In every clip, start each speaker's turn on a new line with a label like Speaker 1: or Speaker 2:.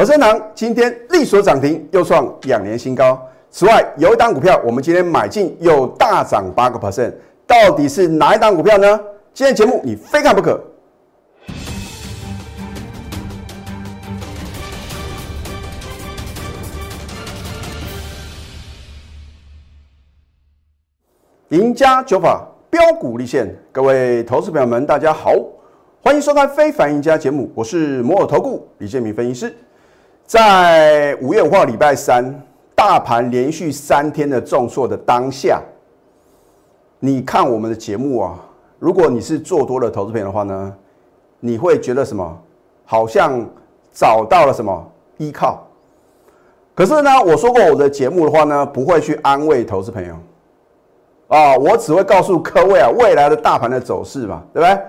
Speaker 1: 和生堂今天力所涨停，又创两年新高。此外，有一档股票我们今天买进又大涨八个 percent，到底是哪一档股票呢？今天节目你非看不可。赢家九法标股立现，各位投资朋友们，大家好，欢迎收看《非凡赢家》节目，我是摩尔投顾李建明分析师。在五月五号礼拜三，大盘连续三天的重挫的当下，你看我们的节目啊，如果你是做多的投资朋友的话呢，你会觉得什么？好像找到了什么依靠。可是呢，我说过我的节目的话呢，不会去安慰投资朋友。啊，我只会告诉各位啊，未来的大盘的走势嘛，对不对？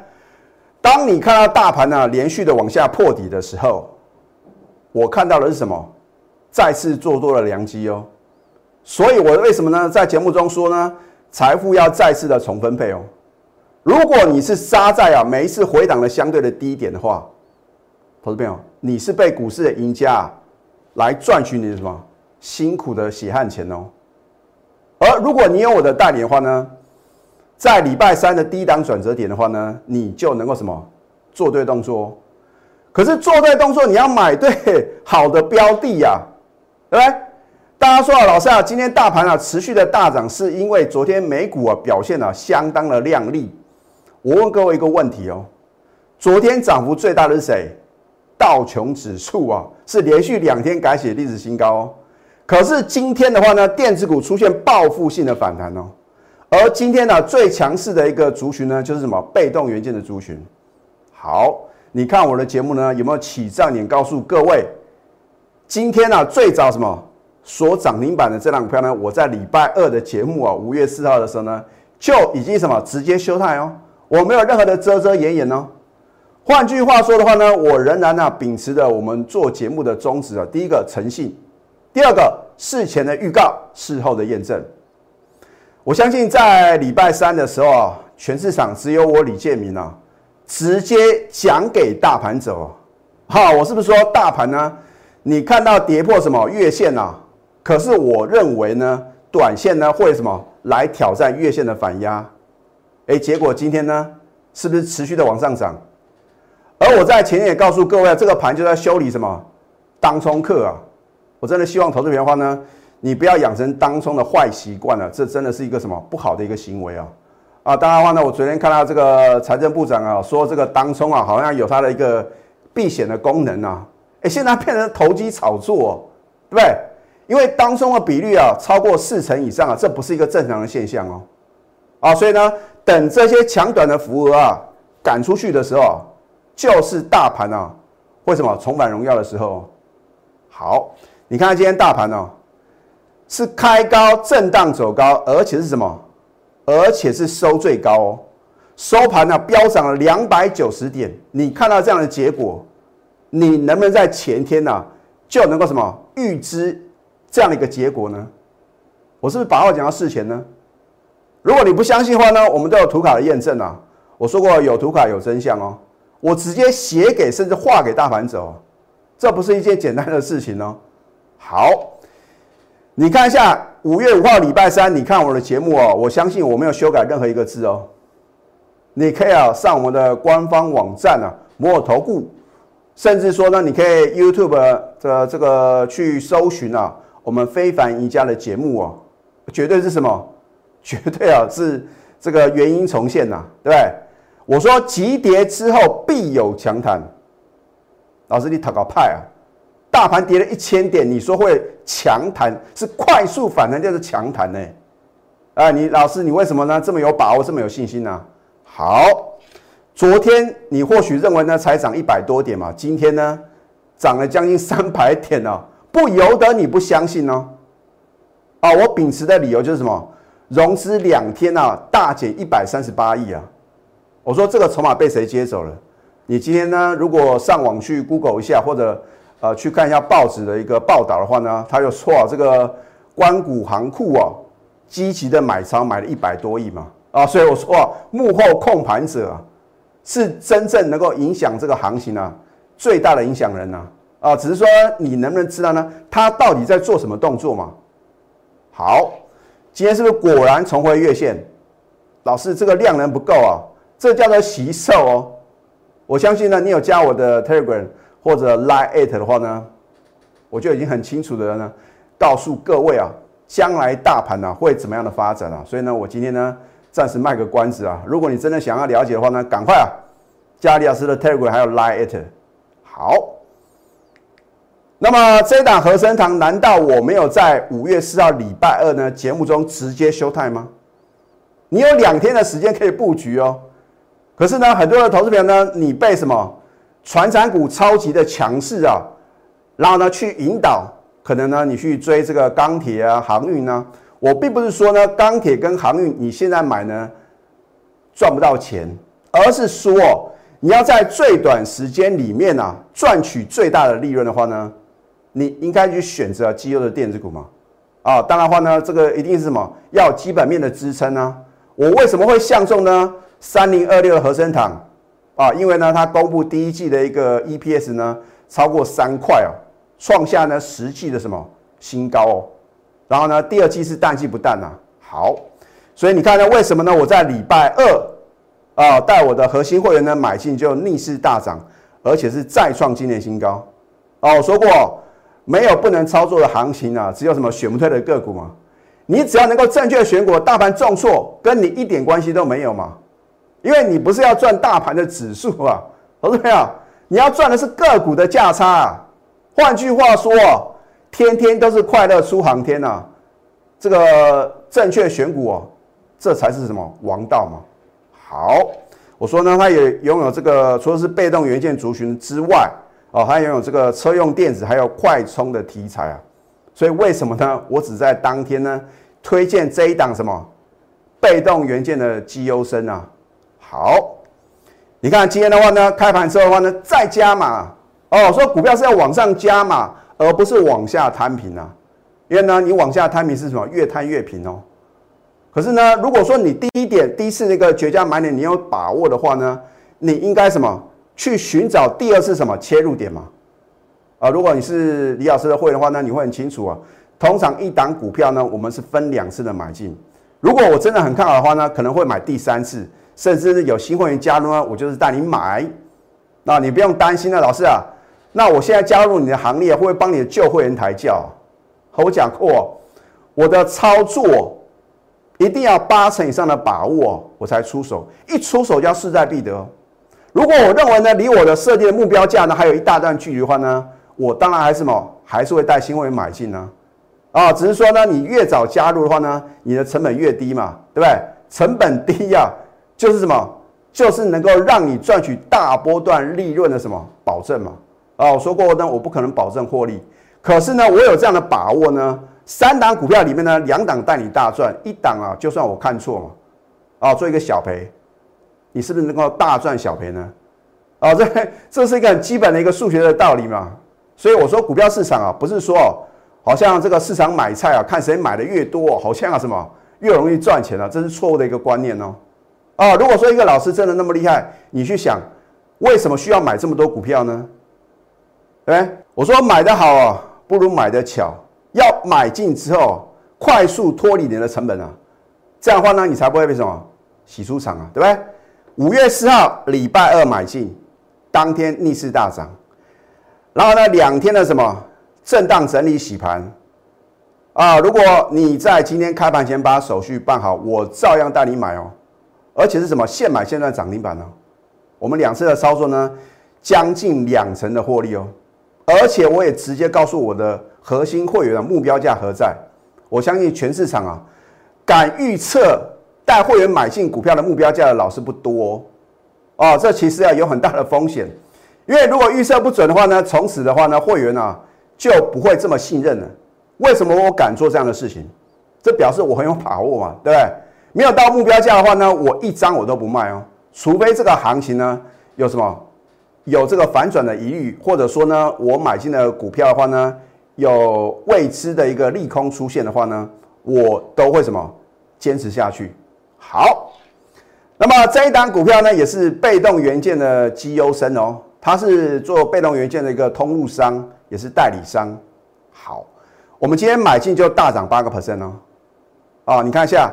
Speaker 1: 当你看到大盘呢连续的往下破底的时候，我看到的是什么？再次做多了良机哦。所以，我为什么呢？在节目中说呢，财富要再次的重分配哦。如果你是杀在啊每一次回档的相对的低点的话，投资朋友，你是被股市的赢家来赚取你的什么辛苦的血汗钱哦。而如果你有我的代理的话呢，在礼拜三的低档转折点的话呢，你就能够什么做对动作。可是做对动作，你要买对好的标的呀，对不对？大家说啊，老师啊，今天大盘啊持续的大涨，是因为昨天美股啊表现啊相当的亮丽。我问各位一个问题哦，昨天涨幅最大的是谁？道琼指数啊，是连续两天改写历史新高哦。可是今天的话呢，电子股出现报复性的反弹哦，而今天呢最强势的一个族群呢，就是什么被动元件的族群。好，你看我的节目呢有没有起涨点告诉各位？今天呢最早什么所涨停板的这档股票呢？我在礼拜二的节目啊，五月四号的时候呢，就已经什么直接休态哦，我没有任何的遮遮掩掩哦。换句话说的话呢，我仍然呢秉持着我们做节目的宗旨啊，第一个诚信。第二个事前的预告，事后的验证。我相信在礼拜三的时候啊，全市场只有我李建明啊，直接讲给大盘走。好，我是不是说大盘呢？你看到跌破什么月线啊？可是我认为呢，短线呢会什么来挑战月线的反压？哎，结果今天呢，是不是持续的往上涨？而我在前面也告诉各位，这个盘就在修理什么当冲客啊。我真的希望投资朋友的话呢，你不要养成当冲的坏习惯了，这真的是一个什么不好的一个行为啊！啊，当然的话呢，我昨天看到这个财政部长啊说，这个当冲啊好像有它的一个避险的功能啊，哎，现在变成投机炒作，对不对？因为当冲的比率啊超过四成以上啊，这不是一个正常的现象哦，啊，所以呢，等这些强短的浮额啊赶出去的时候，就是大盘啊为什么重返荣耀的时候，好。你看今天大盘哦，是开高震荡走高，而且是什么？而且是收最高哦，收盘呢飙涨了两百九十点。你看到这样的结果，你能不能在前天呢就能够什么预知这样的一个结果呢？我是不是把话讲到事前呢？如果你不相信的话呢，我们都有图卡的验证啊。我说过有图卡有真相哦，我直接写给甚至画给大盘走，这不是一件简单的事情哦。好，你看一下五月五号礼拜三，你看我的节目哦，我相信我没有修改任何一个字哦。你可以啊上我们的官方网站啊，摩尔投顾，甚至说呢，你可以 YouTube 的这个去搜寻啊，我们非凡赢家的节目哦，绝对是什么？绝对啊是这个原因重现呐，对不对？我说急跌之后必有强弹，老师你讨个派啊！大盘跌了一千点，你说会强弹是快速反弹就是强弹呢？啊，你老师你为什么呢这么有把握这么有信心呢？好，昨天你或许认为呢才涨一百多点嘛，今天呢涨了将近三百点哦，不由得你不相信哦。啊，我秉持的理由就是什么？融资两天啊大减一百三十八亿啊，我说这个筹码被谁接走了？你今天呢如果上网去 Google 一下或者。呃，去看一下报纸的一个报道的话呢，他就说啊，这个关谷行库啊，积极的买仓买了一百多亿嘛，啊，所以我说啊，幕后控盘者啊，是真正能够影响这个行情啊最大的影响人呐，啊，只是说你能不能知道呢？他到底在做什么动作嘛？好，今天是不是果然重回月线？老师，这个量能不够啊，这叫做洗售哦。我相信呢，你有加我的 Telegram 或者 lie it 的话呢，我就已经很清楚的呢，告诉各位啊，将来大盘呢会怎么样的发展啊。所以呢，我今天呢暂时卖个关子啊。如果你真的想要了解的话呢，赶快啊加李老师的 Telegram 还有 lie it。好。那么这一档和生堂，难道我没有在五月四号礼拜二呢节目中直接休态吗？你有两天的时间可以布局哦。可是呢，很多的投资朋友呢，你被什么传产股超级的强势啊，然后呢去引导，可能呢你去追这个钢铁啊、航运呢。我并不是说呢钢铁跟航运你现在买呢赚不到钱，而是说你要在最短时间里面啊赚取最大的利润的话呢。你应该去选择绩优的电子股嘛？啊，当然话呢，这个一定是什么要基本面的支撑呢？我为什么会相中呢？三零二六的和生堂啊，因为呢，它公布第一季的一个 EPS 呢超过三块哦，创下呢实际的什么新高哦。然后呢，第二季是淡季不淡呐。好，所以你看呢，为什么呢？我在礼拜二啊，带我的核心会员呢买进就逆势大涨，而且是再创今年新高哦。我说过。没有不能操作的行情啊，只有什么选不退的个股嘛。你只要能够正确选股，大盘重挫跟你一点关系都没有嘛。因为你不是要赚大盘的指数啊，投资朋友，你要赚的是个股的价差啊。换句话说，天天都是快乐出航天呐。这个正确选股哦，这才是什么王道嘛。好，我说呢，它也拥有这个，除了是被动元件族群之外。哦，还拥有这个车用电子，还有快充的题材啊，所以为什么呢？我只在当天呢推荐这一档什么被动元件的绩优生啊。好，你看今天的话呢，开盘之后的话呢，再加码哦，说股票是要往上加码，而不是往下摊平啊。因为呢，你往下摊平是什么？越摊越平哦。可是呢，如果说你第一点第一次那个绝佳买点你有把握的话呢，你应该什么？去寻找第二次什么切入点嘛？啊，如果你是李老师的会员的话呢，你会很清楚啊。通常一档股票呢，我们是分两次的买进。如果我真的很看好的话呢，可能会买第三次，甚至是有新会员加入呢，我就是带你买。那你不用担心了，老师啊。那我现在加入你的行列，会不会帮你的旧会员抬轿？我讲过，我的操作一定要八成以上的把握，我才出手。一出手就要势在必得。如果我认为呢，离我的设定的目标价呢还有一大段距离的话呢，我当然还是什么，还是会带新会员买进呢，啊，只是说呢，你越早加入的话呢，你的成本越低嘛，对不对？成本低呀，就是什么，就是能够让你赚取大波段利润的什么保证嘛，啊，我说过呢，我不可能保证获利，可是呢，我有这样的把握呢，三档股票里面呢，两档带你大赚，一档啊，就算我看错嘛，啊，做一个小赔。你是不是能够大赚小赔呢？啊，这这是一个很基本的一个数学的道理嘛。所以我说股票市场啊，不是说好像这个市场买菜啊，看谁买的越多，好像啊什么越容易赚钱了，这是错误的一个观念哦。啊，如果说一个老师真的那么厉害，你去想为什么需要买这么多股票呢？哎，我说买的好啊，不如买的巧。要买进之后快速脱离你的成本啊，这样的话呢，你才不会被什么洗出场啊，对不对？五月四号礼拜二买进，当天逆势大涨，然后呢两天的什么震荡整理洗盘啊？如果你在今天开盘前把手续办好，我照样带你买哦，而且是什么现买现赚涨停板呢？我们两次的操作呢，将近两成的获利哦，而且我也直接告诉我的核心会员的目标价何在？我相信全市场啊，敢预测。带会员买进股票的目标价的老师不多哦，这其实啊有很大的风险，因为如果预测不准的话呢，从此的话呢，会员啊就不会这么信任了。为什么我敢做这样的事情？这表示我很有把握嘛，对不对？没有到目标价的话呢，我一张我都不卖哦，除非这个行情呢有什么有这个反转的疑虑，或者说呢我买进的股票的话呢有未知的一个利空出现的话呢，我都会什么坚持下去。好，那么这一档股票呢，也是被动元件的绩优生哦。它是做被动元件的一个通路商，也是代理商。好，我们今天买进就大涨八个 percent 哦。啊，你看一下，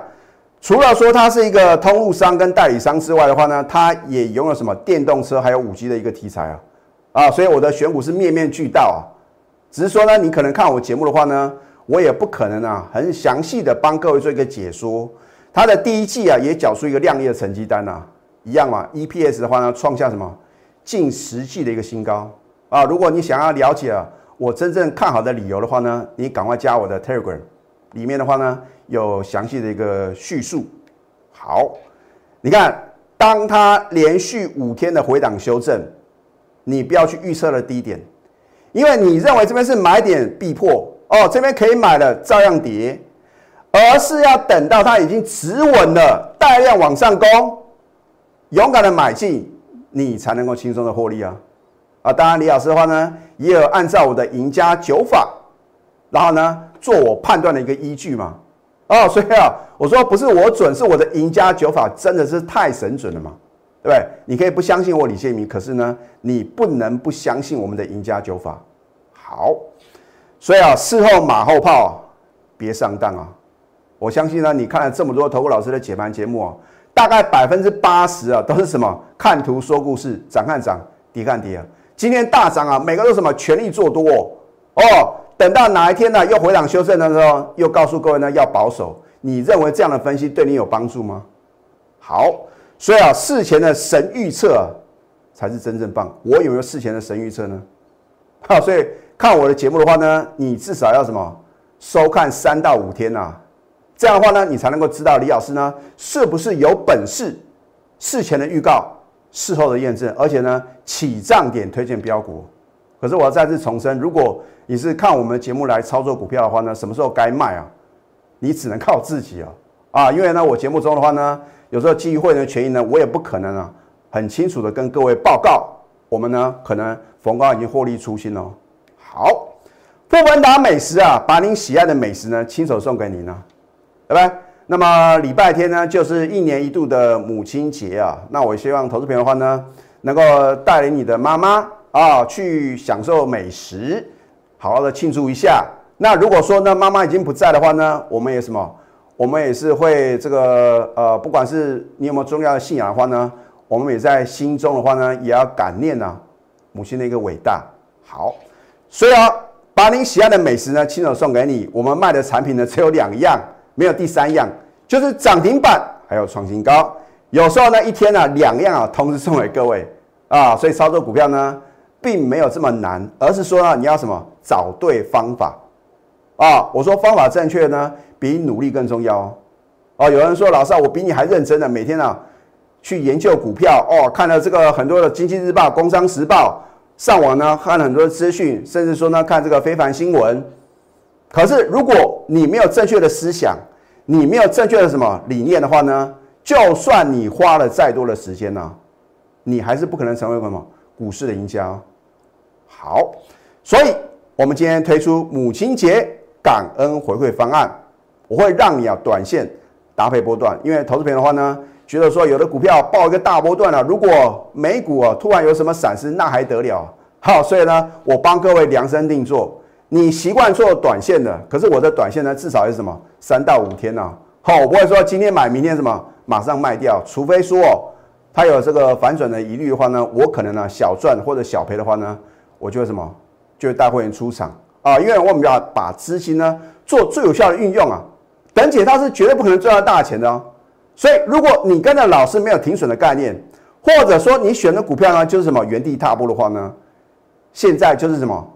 Speaker 1: 除了说它是一个通路商跟代理商之外的话呢，它也拥有什么电动车还有五 G 的一个题材啊。啊，所以我的选股是面面俱到啊。只是说呢，你可能看我节目的话呢，我也不可能啊，很详细的帮各位做一个解说。它的第一季啊，也缴出一个亮丽的成绩单呐，一样嘛。EPS 的话呢，创下什么近十季的一个新高啊。如果你想要了解我真正看好的理由的话呢，你赶快加我的 Telegram，里面的话呢有详细的一个叙述。好，你看，当它连续五天的回档修正，你不要去预测了低点。因为你认为这边是买点必破哦，这边可以买了照样跌，而是要等到它已经止稳了，带量往上攻，勇敢的买进，你才能够轻松的获利啊！啊，当然李老师的话呢，也有按照我的赢家九法，然后呢做我判断的一个依据嘛。哦，所以啊，我说不是我准，是我的赢家九法真的是太神准了嘛。对不对？你可以不相信我李建明，可是呢，你不能不相信我们的赢家九法。好，所以啊，事后马后炮，别上当啊！我相信呢，你看了这么多投顾老师的解盘节目啊，大概百分之八十啊，都是什么看图说故事，涨看涨，跌看跌啊。今天大涨啊，每个都什么全力做多哦。等到哪一天呢，又回档修正的时候，又告诉各位呢要保守。你认为这样的分析对你有帮助吗？好。所以啊，事前的神预测啊，才是真正棒。我有没有事前的神预测呢？好，所以看我的节目的话呢，你至少要什么收看三到五天呐，这样的话呢，你才能够知道李老师呢是不是有本事。事前的预告，事后的验证，而且呢起涨点推荐标股。可是我要再次重申，如果你是看我们节目来操作股票的话呢，什么时候该卖啊？你只能靠自己啊啊！因为呢，我节目中的话呢。有时候基于会员权益呢，我也不可能啊，很清楚的跟各位报告，我们呢可能逢高已经获利出清了。好，富文达美食啊，把您喜爱的美食呢亲手送给您呢，拜拜？那么礼拜天呢，就是一年一度的母亲节啊，那我希望投资朋友的话呢，能够带领你的妈妈啊去享受美食，好好的庆祝一下。那如果说呢，妈妈已经不在的话呢，我们也什么？我们也是会这个呃，不管是你有没有重要的信仰的话呢，我们也在心中的话呢，也要感念呐母亲的一个伟大。好，所以啊，把您喜爱的美食呢亲手送给你。我们卖的产品呢只有两样，没有第三样，就是涨停板还有创新高。有时候呢一天呢两样啊同时送给各位啊，所以操作股票呢并没有这么难，而是说呢你要什么找对方法啊。我说方法正确呢。比努力更重要哦！哦，有人说老师啊，我比你还认真呢，每天啊去研究股票哦，看了这个很多的《经济日报》《工商时报》，上网呢看了很多资讯，甚至说呢看这个非凡新闻。可是如果你没有正确的思想，你没有正确的什么理念的话呢，就算你花了再多的时间呢，你还是不可能成为什么股市的赢家。好，所以我们今天推出母亲节感恩回馈方案。我会让你啊，短线搭配波段，因为投资品的话呢，觉得说有的股票报一个大波段了，如果美股啊突然有什么闪失，那还得了？好，所以呢，我帮各位量身定做。你习惯做短线的，可是我的短线呢，至少是什么三到五天呢？好，我不会说今天买，明天什么马上卖掉，除非说它有这个反转的疑虑的话呢，我可能呢小赚或者小赔的话呢，我就什么？就会带会员出场。啊，因为我们要把资金呢做最有效的运用啊。等解它是绝对不可能赚到大钱的哦，所以如果你跟着老师没有停损的概念，或者说你选的股票呢就是什么？原地踏步的话呢，现在就是什么？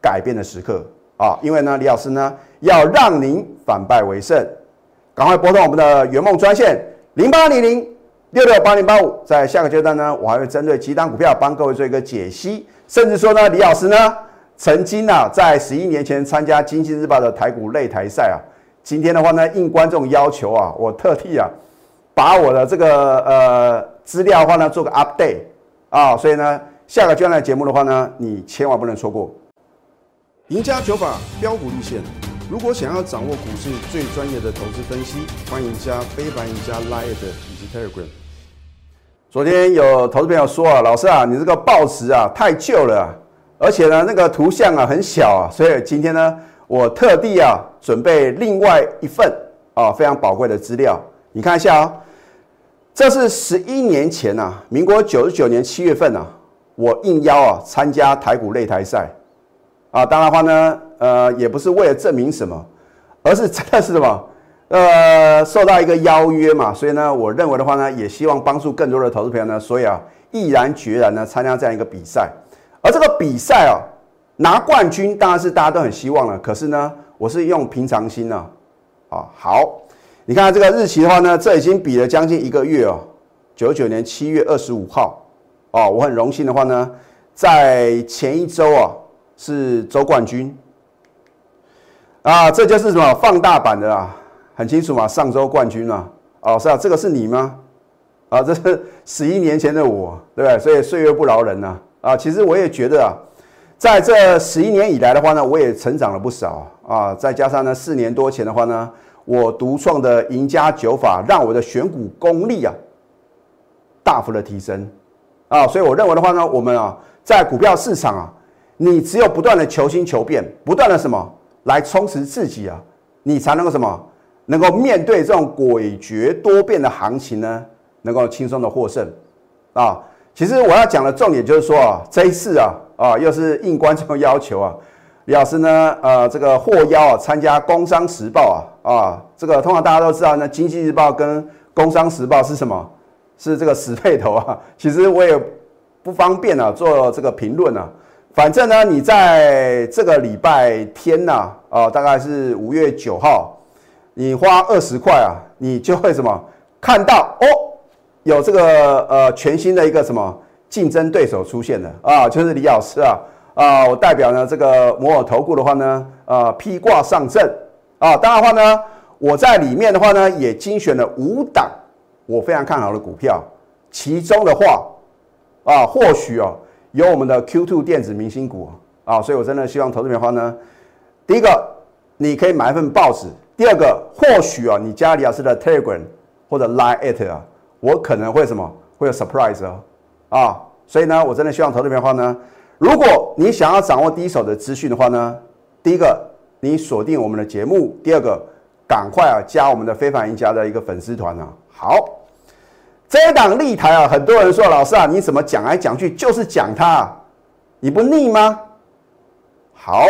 Speaker 1: 改变的时刻。啊！因为呢，李老师呢要让您反败为胜，赶快拨通我们的圆梦专线零八零零六六八零八五，在下个阶段呢，我还会针对几档股票帮各位做一个解析，甚至说呢，李老师呢曾经呢在十一年前参加经济日报的台股擂台赛啊。今天的话呢，应观众要求啊，我特地啊，把我的这个呃资料的话呢做个 update 啊，所以呢，下个专栏节目的话呢，你千万不能错过。赢家九法标股立线，如果想要掌握股市最专业的投资分析，欢迎加非凡、赢家 Line 以及 Telegram。昨天有投资朋友说啊，老师啊，你这个报纸啊太旧了，而且呢那个图像啊很小啊，所以今天呢我特地啊准备另外一份啊非常宝贵的资料，你看一下啊，这是十一年前呐，民国九十九年七月份呐，我应邀啊参加台股擂台赛啊，当然话呢，呃也不是为了证明什么，而是真的是什么？呃，受到一个邀约嘛，所以呢，我认为的话呢，也希望帮助更多的投资朋友呢，所以啊，毅然决然呢参加这样一个比赛。而这个比赛啊，拿冠军当然是大家都很希望了。可是呢，我是用平常心呢，啊，好，你看这个日期的话呢，这已经比了将近一个月哦，九九年七月二十五号，哦，我很荣幸的话呢，在前一周啊是周冠军，啊，这就是什么放大版的啊。很清楚嘛，上周冠军嘛，哦是啊，这个是你吗？啊，这是十一年前的我，对不对？所以岁月不饶人呐，啊，其实我也觉得啊，在这十一年以来的话呢，我也成长了不少啊，再加上呢，四年多前的话呢，我独创的赢家九法，让我的选股功力啊大幅的提升啊，所以我认为的话呢，我们啊在股票市场啊，你只有不断的求新求变，不断的什么来充实自己啊，你才能够什么？能够面对这种诡谲多变的行情呢，能够轻松的获胜啊！其实我要讲的重点就是说啊，这一次啊啊，又是应观众要求啊，李老师呢，呃，这个获邀啊参加《工商时报》啊啊，这个通常大家都知道，呢，《经济日报》跟《工商时报》是什么？是这个死配头啊！其实我也不方便啊做这个评论啊，反正呢，你在这个礼拜天呐啊，大概是五月九号。你花二十块啊，你就会什么？看到哦，有这个呃全新的一个什么？竞争对手出现了。啊，就是李老师啊啊，我代表呢这个摩尔投顾的话呢，呃披挂上阵。啊，当然话呢，我在里面的话呢也精选了五档我非常看好的股票，其中的话啊或许哦有我们的 Q Two 电子明星股啊，所以我真的希望投资的话呢，第一个你可以买一份报纸。第二个，或许啊，你加李老师的 Telegram 或者 Line at 啊，我可能会什么会有 surprise 哦，啊，所以呢，我真的希望投这边的话呢，如果你想要掌握第一手的资讯的话呢，第一个你锁定我们的节目，第二个赶快啊加我们的非凡赢家的一个粉丝团啊。好，这一档立台啊，很多人说老师啊，你怎么讲来讲去就是讲它，你不腻吗？好，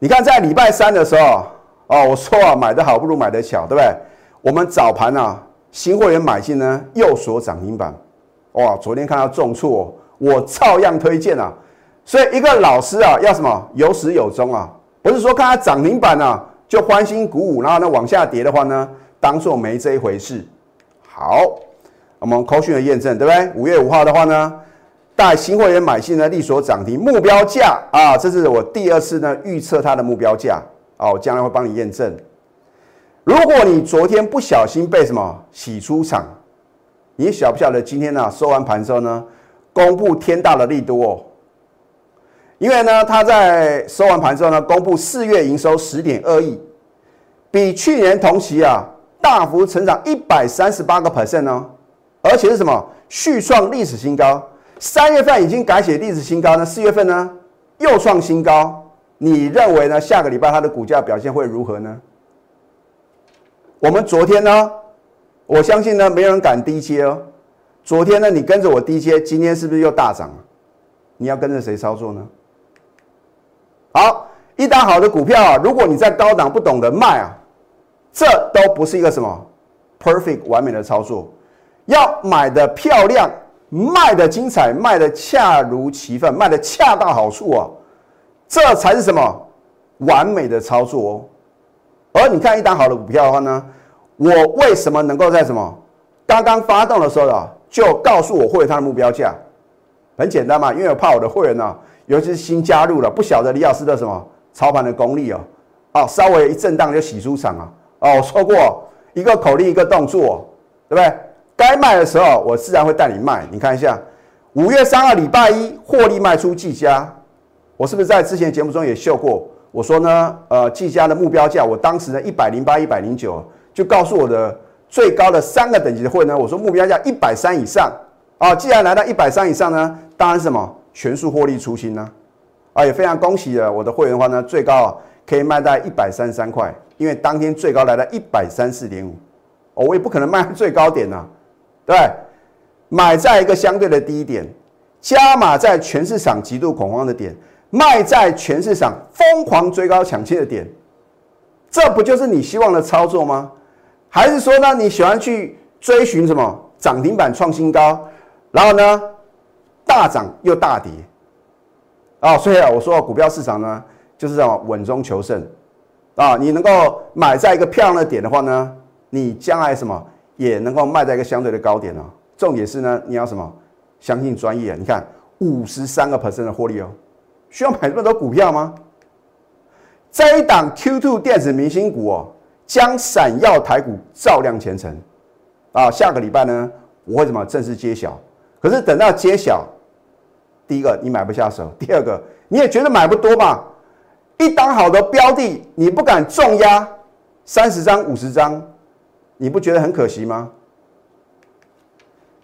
Speaker 1: 你看在礼拜三的时候。哦，我说啊，买的好不如买的巧，对不对？我们早盘啊，新会员买进呢，又锁涨停板。哇，昨天看到重挫，我照样推荐啊。所以一个老师啊，要什么有始有终啊，不是说看它涨停板啊就欢欣鼓舞，然后呢往下跌的话呢，当做没这一回事。好，我们扣讯的验证，对不对？五月五号的话呢，带新会员买进呢，力所涨停，目标价啊，这是我第二次呢预测它的目标价。哦，我将来会帮你验证。如果你昨天不小心被什么洗出场，你晓不晓得今天呢收完盘之后呢，公布天大的利多哦。因为呢，他在收完盘之后呢，公布四月营收十点二亿，比去年同期啊大幅成长一百三十八个 percent 呢，而且是什么续创历史新高。三月份已经改写历史新高呢，四月份呢又创新高。你认为呢？下个礼拜它的股价表现会如何呢？我们昨天呢，我相信呢，没人敢低接哦。昨天呢，你跟着我低接，今天是不是又大涨了？你要跟着谁操作呢？好，一档好的股票啊，如果你在高档不懂得卖啊，这都不是一个什么 perfect 完美的操作。要买的漂亮，卖的精彩，卖的恰如其分，卖的恰到好处啊。这才是什么完美的操作哦！而你看一档好的股票的话呢，我为什么能够在什么刚刚发动的时候啊，就告诉我会员他的目标价？很简单嘛，因为我怕我的会员呢，尤其是新加入了不晓得李老师的什么操盘的功力哦，哦，稍微一震荡就洗出场啊！哦，我说过一个口令一个动作，对不对？该卖的时候我自然会带你卖。你看一下，五月三号礼拜一获利卖出技嘉。我是不是在之前节目中也秀过？我说呢，呃，技嘉的目标价，我当时呢一百零八、一百零九，就告诉我的最高的三个等级的会呢，我说目标价一百三以上啊，既然来到一百三以上呢，当然什么全数获利出清呢？啊，也非常恭喜了我的会员的话呢，最高啊可以卖在一百三十三块，因为当天最高来到一百三四点五，哦，我也不可能卖最高点呐，对买在一个相对的低点，加码在全市场极度恐慌的点，卖在全市场疯狂追高抢切的点，这不就是你希望的操作吗？还是说呢，你喜欢去追寻什么涨停板创新高，然后呢大涨又大跌？啊，所以啊，我说股票市场呢，就是这种稳中求胜啊。你能够买在一个漂亮的点的话呢，你将来什么也能够卖在一个相对的高点哦。重点是呢，你要什么？相信专业。你看五十三个 percent 的获利哦，需要买这么多股票吗？这一档 Q2 电子明星股哦，将闪耀台股照亮前程啊。下个礼拜呢，我会怎么正式揭晓？可是等到揭晓。第一个你买不下手，第二个你也觉得买不多吧？一档好的标的你不敢重压三十张五十张，你不觉得很可惜吗？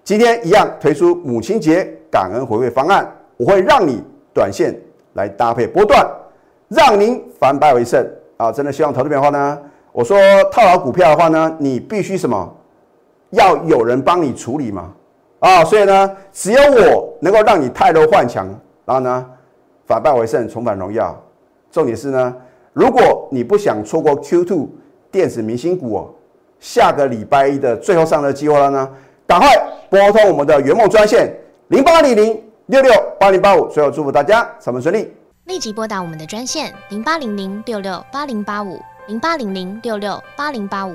Speaker 1: 今天一样推出母亲节感恩回馈方案，我会让你短线来搭配波段，让您反败为胜啊！真的希望投资的话呢，我说套牢股票的话呢，你必须什么？要有人帮你处理嘛。啊，所以呢，只有我能够让你泰弱换强，然后呢，反败为胜，重返荣耀。重点是呢，如果你不想错过 Q2 电子明星股哦，下个礼拜一的最后上的机会了呢，赶快拨通我们的圆梦专线零八零零六六八零八五。最后祝福大家上班顺利，
Speaker 2: 立即拨打我们的专线零八零零六六八零八五零八零零六六八零八五。